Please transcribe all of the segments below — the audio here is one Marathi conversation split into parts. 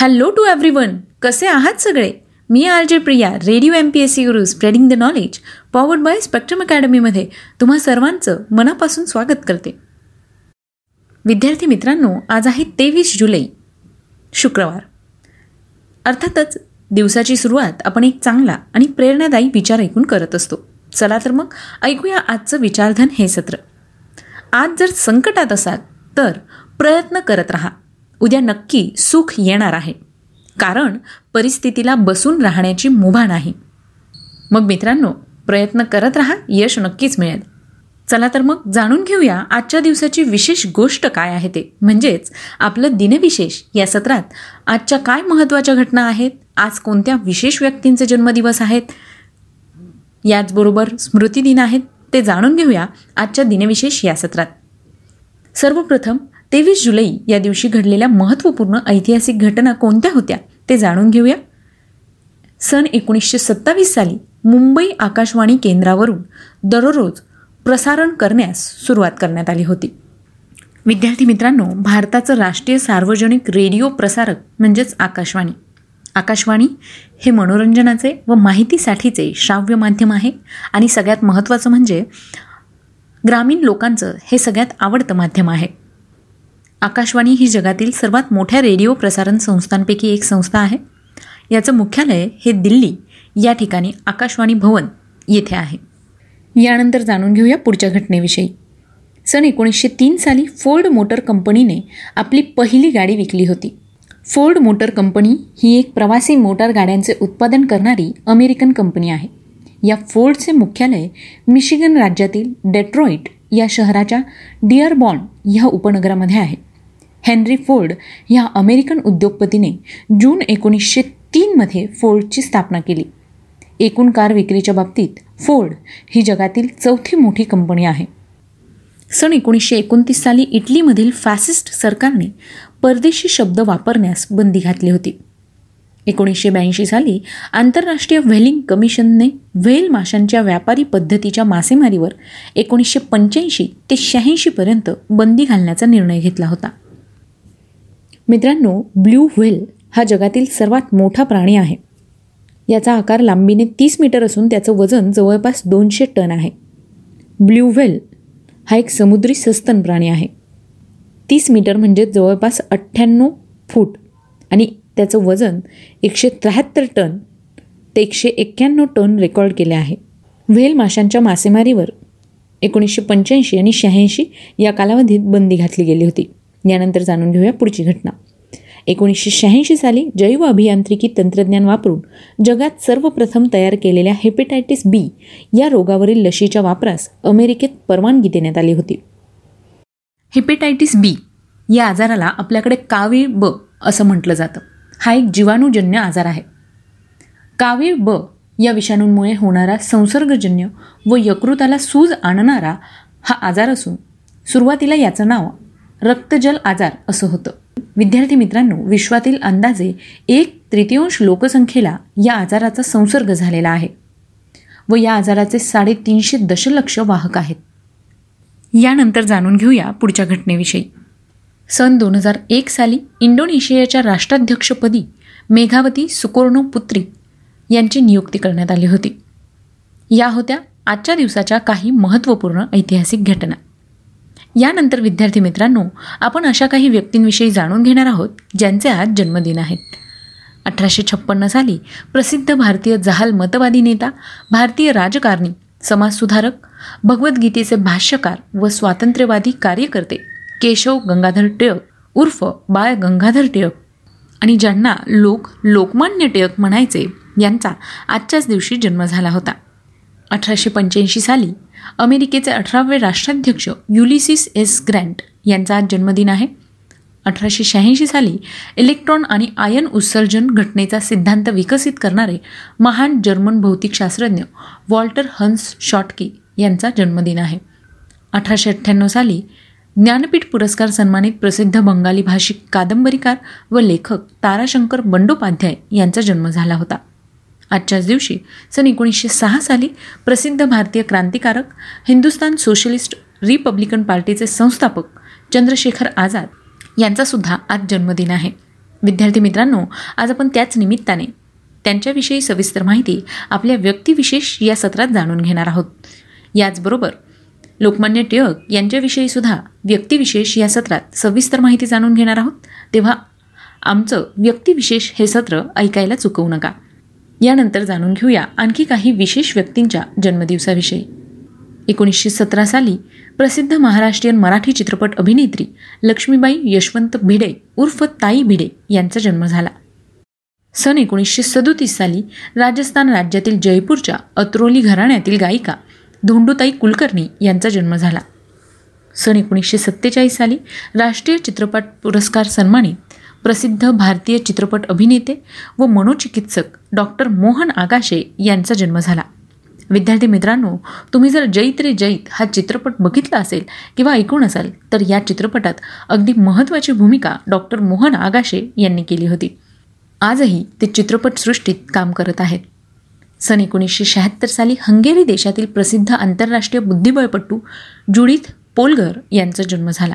हॅलो टू एव्हरी वन कसे आहात सगळे? मी R J Priya Radio M P S C Guru spreading the knowledge powered by Spectrum अकॅडमीमध्ये तुम्हा सर्वांचं मनापासून स्वागत करते. विद्यार्थी मित्रांनो आज आहे तेवीस जुलै शुक्रवार. अर्थातच दिवसाची सुरुवात आपण एक चांगला आणि प्रेरणादायी विचार ऐकून करत असतो. चला तर मग ऐकूया आजचं विचारधन हे सत्र. आज जर संकटात असाल तर प्रयत्न करत राहा. उद्या नक्की सुख येणार आहे. कारण परिस्थितीला बसून राहण्याची मुभा नाही. मग मित्रांनो प्रयत्न करत राहा यश नक्कीच मिळेल. चला तर मग जाणून घेऊया आजच्या दिवसाची विशेष गोष्ट काय आहे ते. म्हणजेच आपलं दिनविशेष या सत्रात आजच्या काय महत्त्वाच्या घटना आहेत? आज कोणत्या विशेष व्यक्तींचे जन्मदिवस आहेत? याचबरोबर स्मृतिदिन आहेत ते जाणून घेऊया आजच्या दिनविशेष या सत्रात. सर्वप्रथम तेवीस जुलै या दिवशी घडलेल्या महत्त्वपूर्ण ऐतिहासिक घटना कोणत्या होत्या ते जाणून घेऊया. सन एकोणीसशे सत्तावीस साली मुंबई आकाशवाणी केंद्रावरून दररोज प्रसारण करण्यास सुरुवात करण्यात आली होती. विद्यार्थी मित्रांनो भारताचं राष्ट्रीय सार्वजनिक रेडिओ प्रसारक म्हणजेच आकाशवाणी. आकाशवाणी हे मनोरंजनाचे व माहितीसाठीचे श्राव्य माध्यम आहे आणि सगळ्यात महत्त्वाचं म्हणजे ग्रामीण लोकांचं हे सगळ्यात आवडतं माध्यम आहे. आकाशवाणी ही जगातील सर्वात मोठ्या रेडिओ प्रसारण संस्थांपैकी एक संस्था आहे. याचं मुख्यालय हे दिल्ली या ठिकाणी आकाशवाणी भवन येथे आहे. यानंतर जाणून घेऊया पुढच्या घटनेविषयी. सन एकोणीसशे तीन साली फोर्ड मोटर कंपनीने आपली पहिली गाडी विकली होती. फोर्ड मोटर कंपनी ही एक प्रवासी मोटार गाड्यांचे उत्पादन करणारी अमेरिकन कंपनी आहे. या फोर्डचे मुख्यालय मिशिगन राज्यातील डेट्रॉईट या शहराच्या डिअरबॉन ह्या उपनगरामध्ये आहे. हेनरी फोर्ड ह्या अमेरिकन उद्योगपतीने जून एकोणीसशे तीनमध्ये फोर्डची स्थापना केली. एकूण कार विक्रीच्या बाबतीत फोर्ड ही जगातील चौथी मोठी कंपनी आहे. सन एकोणीसशे एकोणतीस साली इटलीमधील फॅसिस्ट सरकारने परदेशी शब्द वापरण्यास बंदी घातली होती. एकोणीसशे ब्याऐंशी साली आंतरराष्ट्रीय व्हेलिंग कमिशनने व्हेल माशांच्या व्यापारी पद्धतीच्या मासेमारीवर एकोणीसशे पंच्याऐंशी ते शहाऐंशीपर्यंत बंदी घालण्याचा निर्णय घेतला होता. मित्रांनो ब्ल्यू व्हेल हा जगातील सर्वात मोठा प्राणी आहे. याचा आकार लांबीने तीस मीटर असून त्याचं वजन जवळपास दोनशे टन आहे. ब्ल्यू व्हेल हा एक समुद्री सस्तन प्राणी आहे. तीस मीटर म्हणजे जवळपास अठ्ठ्याण्णव फूट आणि त्याचं वजन एकशे त्र्याहत्तर टन ते एकशे एक्क्याण्णव टन रेकॉर्ड केले आहे. व्हेल माशांच्या मासेमारीवर एकोणीसशे पंच्याऐंशी आणि शहाऐंशी या कालावधीत बंदी घातली गेली होती. यानंतर जाणून घेऊया पुढची घटना. एकोणीसशे शहाऐंशी साली जैव अभियांत्रिकी तंत्रज्ञान वापरून जगात सर्वप्रथम तयार केलेल्या हेपेटायटिस बी या रोगावरील लशीच्या वापरास अमेरिकेत परवानगी देण्यात आली होती. हेपेटायटिस बी या आजाराला आपल्याकडे कावीळ ब असं म्हटलं जातं. हा एक जीवाणूजन्य आजार आहे. कावीळ ब या विषाणूंमुळे होणारा संसर्गजन्य व यकृताला सूज आणणारा हा आजार असून सुरुवातीला याचं नाव रक्तजल आजार असं होतं. विद्यार्थी मित्रांनो विश्वातील अंदाजे एक तृतीयांश लोकसंख्येला या आजाराचा संसर्ग झालेला आहे व या आजाराचे साडेतीनशे दशलक्ष वाहक आहेत. यानंतर जाणून घेऊया पुढच्या घटनेविषयी. सन दोन हजार एक साली इंडोनेशियाच्या राष्ट्राध्यक्षपदी मेघावती सुकोर्णो पुत्री यांची नियुक्ती करण्यात आली होती. या होत्या आजच्या दिवसाच्या काही महत्त्वपूर्ण ऐतिहासिक घटना. यानंतर विद्यार्थी मित्रांनो आपण अशा काही व्यक्तींविषयी जाणून घेणार आहोत ज्यांचे आज जन्मदिन आहेत. अठराशे छप्पन्न साली प्रसिद्ध भारतीय जहाल मतवादी नेता भारतीय राजकारणी समाजसुधारक भगवद्गीतेचे भाष्यकार व स्वातंत्र्यवादी कार्यकर्ते केशव गंगाधर टिळक उर्फ बाळ गंगाधर टिळक. आणि ज्यांना लोक लोकमान्य टिळक म्हणायचे यांचा आजच्याच दिवशी जन्म झाला होता. अठराशे पंच्याऐंशी साली अमेरिकेचे अठरावे राष्ट्राध्यक्ष युलिसिस एस ग्रँट यांचा आज जन्मदिन आहे. अठराशे शहाऐंशी साली इलेक्ट्रॉन आणि आयन उत्सर्जन घटनेचा सिद्धांत विकसित करणारे महान जर्मन भौतिकशास्त्रज्ञ वॉल्टर हन्स शॉटकी यांचा जन्मदिन आहे. अठराशे अठ्ठ्याण्णव साली ज्ञानपीठ पुरस्कार सन्मानित प्रसिद्ध बंगाली भाषिक कादंबरीकार व लेखक ताराशंकर बंडोपाध्याय यांचा जन्म झाला होता. आजच्याच दिवशी सन एकोणीसशे सहा साली प्रसिद्ध भारतीय क्रांतिकारक हिंदुस्तान सोशलिस्ट रिपब्लिकन पार्टीचे संस्थापक चंद्रशेखर आझाद यांचासुद्धा आज जन्मदिन आहे. विद्यार्थी मित्रांनो आज आपण त्याच निमित्ताने त्यांच्याविषयी सविस्तर माहिती आपल्या व्यक्तिविशेष या सत्रात जाणून घेणार आहोत. याचबरोबर लोकमान्य टिळक यांच्याविषयी सुद्धा व्यक्तिविशेष या सत्रात सविस्तर माहिती जाणून घेणार आहोत. तेव्हा आमचं व्यक्तिविशेष हे सत्र ऐकायला चुकवू नका. यानंतर जाणून घेऊया आणखी काही विशेष व्यक्तींच्या जन्मदिवसाविषयी. एकोणीसशे सतरा साली प्रसिद्ध महाराष्ट्रीयन मराठी चित्रपट अभिनेत्री लक्ष्मीबाई यशवंत भिडे उर्फ ताई भिडे यांचा जन्म झाला. सन एकोणीसशे सदोतीस साली राजस्थान राज्यातील जयपूरच्या अत्रोली घराण्यातील गायिका धोंडूताई कुलकर्णी यांचा जन्म झाला. सन एकोणीसशे सत्तेचाळीस साली राष्ट्रीय चित्रपट पुरस्कार सन्मानित प्रसिद्ध भारतीय चित्रपट अभिनेते व मनोचिकित्सक डॉक्टर मोहन आगाशे यांचा जन्म झाला. विद्यार्थी मित्रांनो तुम्ही जर जैत रे जैत हा चित्रपट बघितला असेल किंवा ऐकून असाल तर या चित्रपटात अगदी महत्त्वाची भूमिका डॉक्टर मोहन आगाशे यांनी केली होती. आजही ते चित्रपटसृष्टीत काम करत आहेत. सन एकोणीसशे शहात्तर साली हंगेरी देशातील प्रसिद्ध आंतरराष्ट्रीय बुद्धिबळपटू जुडीथ पोलगर यांचा जन्म झाला.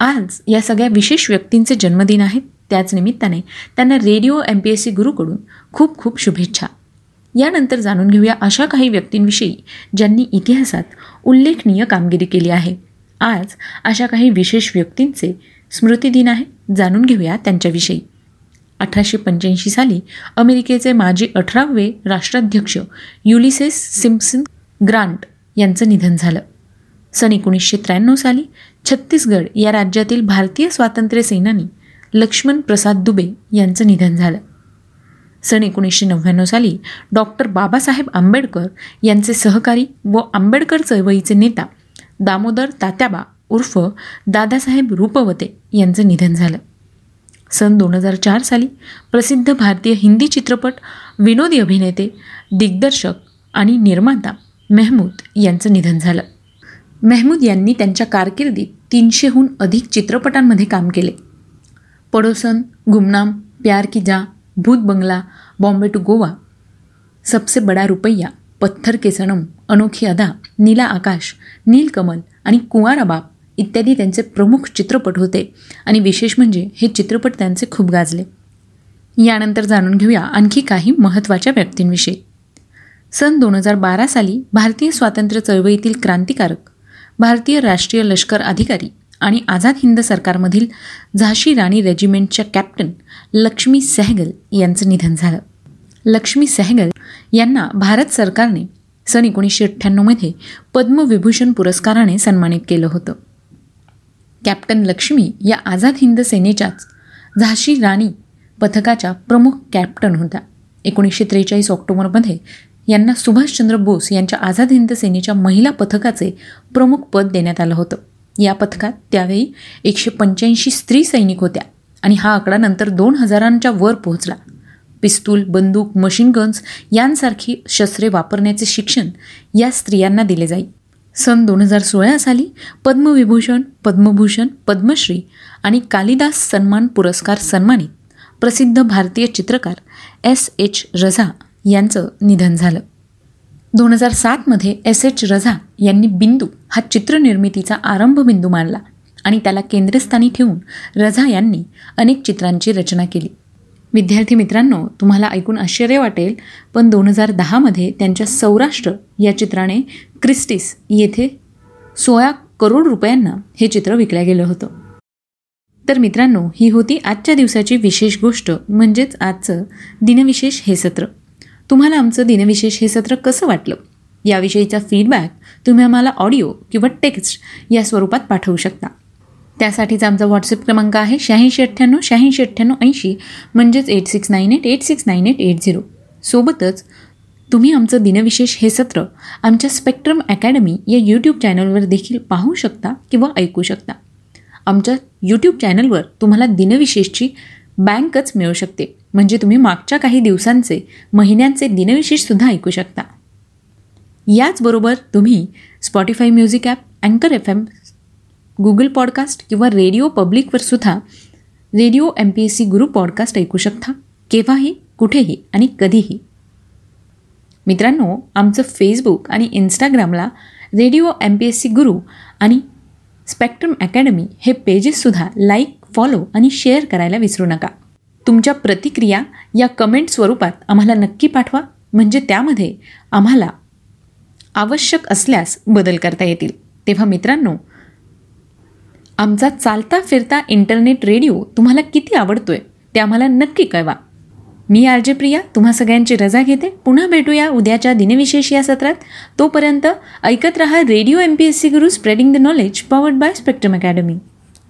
आज या सगळ्या विशेष व्यक्तींचे जन्मदिन आहेत. त्याच निमित्ताने त्यांना Radio M P S C गुरुकडून खूप खूप शुभेच्छा. यानंतर जाणून घेऊया अशा काही व्यक्तींविषयी ज्यांनी इतिहासात उल्लेखनीय कामगिरी केली आहे. आज अशा काही विशेष व्यक्तींचे स्मृतिदिन आहे. जाणून घेऊया त्यांच्याविषयी. अठराशे पंच्याऐंशी साली अमेरिकेचे माजी अठरावे राष्ट्राध्यक्ष युलिसेस सिम्पसन ग्रांट यांचं निधन झालं. सन एकोणीसशे त्र्याण्णव साली छत्तीसगड या राज्यातील भारतीय स्वातंत्र्य सेनानी लक्ष्मण प्रसाद दुबे यांचं निधन झालं. सन एकोणीसशे नव्याण्णव साली डॉक्टर बाबासाहेब आंबेडकर यांचे सहकारी व आंबेडकर चळवळीचे नेता दामोदर तात्याबा उर्फ दादासाहेब रूपवते यांचं निधन झालं. सन दोन हजार चार साली प्रसिद्ध भारतीय हिंदी चित्रपट विनोदी अभिनेते दिग्दर्शक आणि निर्माता मेहमूद यांचं निधन झालं. मेहमूद यांनी त्यांच्या कारकिर्दीत तीनशेहून अधिक चित्रपटांमध्ये काम केले. पडोसन गुमनाम प्यार की जा भूत बंगला बॉम्बे टू गोवा। सबसे बडा रुपैया पत्थर के सनम अनोखी अदा नीला आकाश नीलकमल आणि कुंवारा बाप इत्यादी त्यांचे प्रमुख चित्रपट होते आणि विशेष म्हणजे हे चित्रपट त्यांचे खूप गाजले. यानंतर जाणून घेऊया आणखी काही महत्त्वाच्या व्यक्तींविषयी. सन दोन हजार बारा साली भारतीय स्वातंत्र्य चळवळीतील क्रांतिकारक भारतीय राष्ट्रीय लष्कर अधिकारी आणि आझाद हिंद सरकारमधील झाशी राणी रेजिमेंटच्या कॅप्टन लक्ष्मी सहगल यांचं निधन झालं. लक्ष्मी सहगल यांना भारत सरकारने सन एकोणीसशे अठ्ठ्याण्णवमध्ये पद्मविभूषण पुरस्काराने सन्मानित केलं होतं. कॅप्टन लक्ष्मी या आझाद हिंद सेनेच्याच झाशी राणी पथकाच्या प्रमुख कॅप्टन होत्या. एकोणीसशे त्रेचाळीस ऑक्टोबरमध्ये यांना सुभाषचंद्र बोस यांच्या आझाद हिंद सेनेच्या महिला पथकाचे प्रमुख पद देण्यात आलं होतं. या पथकात त्यावेळी एकशे पंच्याऐंशी स्त्री सैनिक होत्या आणि हा आकडा नंतर दोन हजारांच्या वर पोहोचला. पिस्तूल बंदूक मशीन गन्स यांसारखी शस्त्रे वापरण्याचे शिक्षण या स्त्रियांना दिले जाई. सन दोन हजार सोळा साली पद्मविभूषण पद्मभूषण पद्मश्री आणि कालिदास सन्मान पुरस्कार सन्मानित प्रसिद्ध भारतीय चित्रकार एस एच रझा यांचं निधन झालं. दोन हजार सातमध्ये एस एच रझा यांनी बिंदू हा चित्रनिर्मितीचा आरंभबिंदू मानला आणि त्याला केंद्रस्थानी ठेवून रझा यांनी अनेक चित्रांची रचना केली. विद्यार्थी मित्रांनो तुम्हाला ऐकून आश्चर्य वाटेल पण दोन हजार दहामध्ये त्यांच्या सौराष्ट्र या चित्राने क्रिस्टिस येथे सोळा करोड रुपयांना हे चित्र विकलं गेलं होतं. तर मित्रांनो ही होती आजच्या दिवसाची विशेष गोष्ट म्हणजेच आजचं दिनविशेष हे सत्र. तुम्हाला आमचं दिनविशेष हे सत्र कसं वाटलं? याविषयीचा फीडबॅक तुम्ही आम्हाला ऑडिओ किंवा टेक्स्ट या स्वरूपात पाठवू शकता. त्यासाठीचा आमचा व्हॉट्सअप क्रमांक आहे शहाऐंशी अठ्ठ्याण्णव शहाऐंशी अठ्ठ्याण्णव ऐंशी म्हणजेच eight six nine eight eight six nine eight eight zero सोबतच तुम्ही आमचं दिनविशेष हे सत्र आमच्या स्पेक्ट्रम अकॅडमी या यूट्यूब चॅनलवर देखील पाहू शकता किंवा ऐकू शकता. आमच्या यूट्यूब चॅनलवर तुम्हाला दिनविशेषची बँकच मिळू शकते. म्हणजे तुम्ही मागच्या काही दिवसांचे महिन्यांचे दिनविशेषसुद्धा ऐकू शकता. याचबरोबर तुम्ही स्पॉटीफाय म्युझिक ॲप अँकर एफ एम गुगल पॉडकास्ट किंवा रेडिओ पब्लिकवर सुद्धा Radio M P S C Guru podcast ऐकू शकता. केव्हाही कुठेही आणि कधीही. मित्रांनो आमचं फेसबुक आणि इंस्टाग्रामला Radio M P S C Guru आणि स्पेक्ट्रम अकॅडमी हे पेजेससुद्धा लाईक फॉलो आणि शेअर करायला विसरू नका. तुमच्या प्रतिक्रिया या कमेंट स्वरूपात आम्हाला नक्की पाठवा म्हणजे त्यामध्ये आम्हाला आवश्यक असल्यास बदल करता येतील. तेव्हा मित्रांनो आमचा चालता फिरता इंटरनेट रेडिओ तुम्हाला किती आवडतोय ते आम्हाला नक्की कळवा. मी आर जे प्रिया तुम्हा सगळ्यांची रजा घेते. पुन्हा भेटूया उद्याच्या दिनविशेष या सत्रात. तोपर्यंत ऐकत रहा Radio M P S C Guru spreading the knowledge powered by Spectrum academy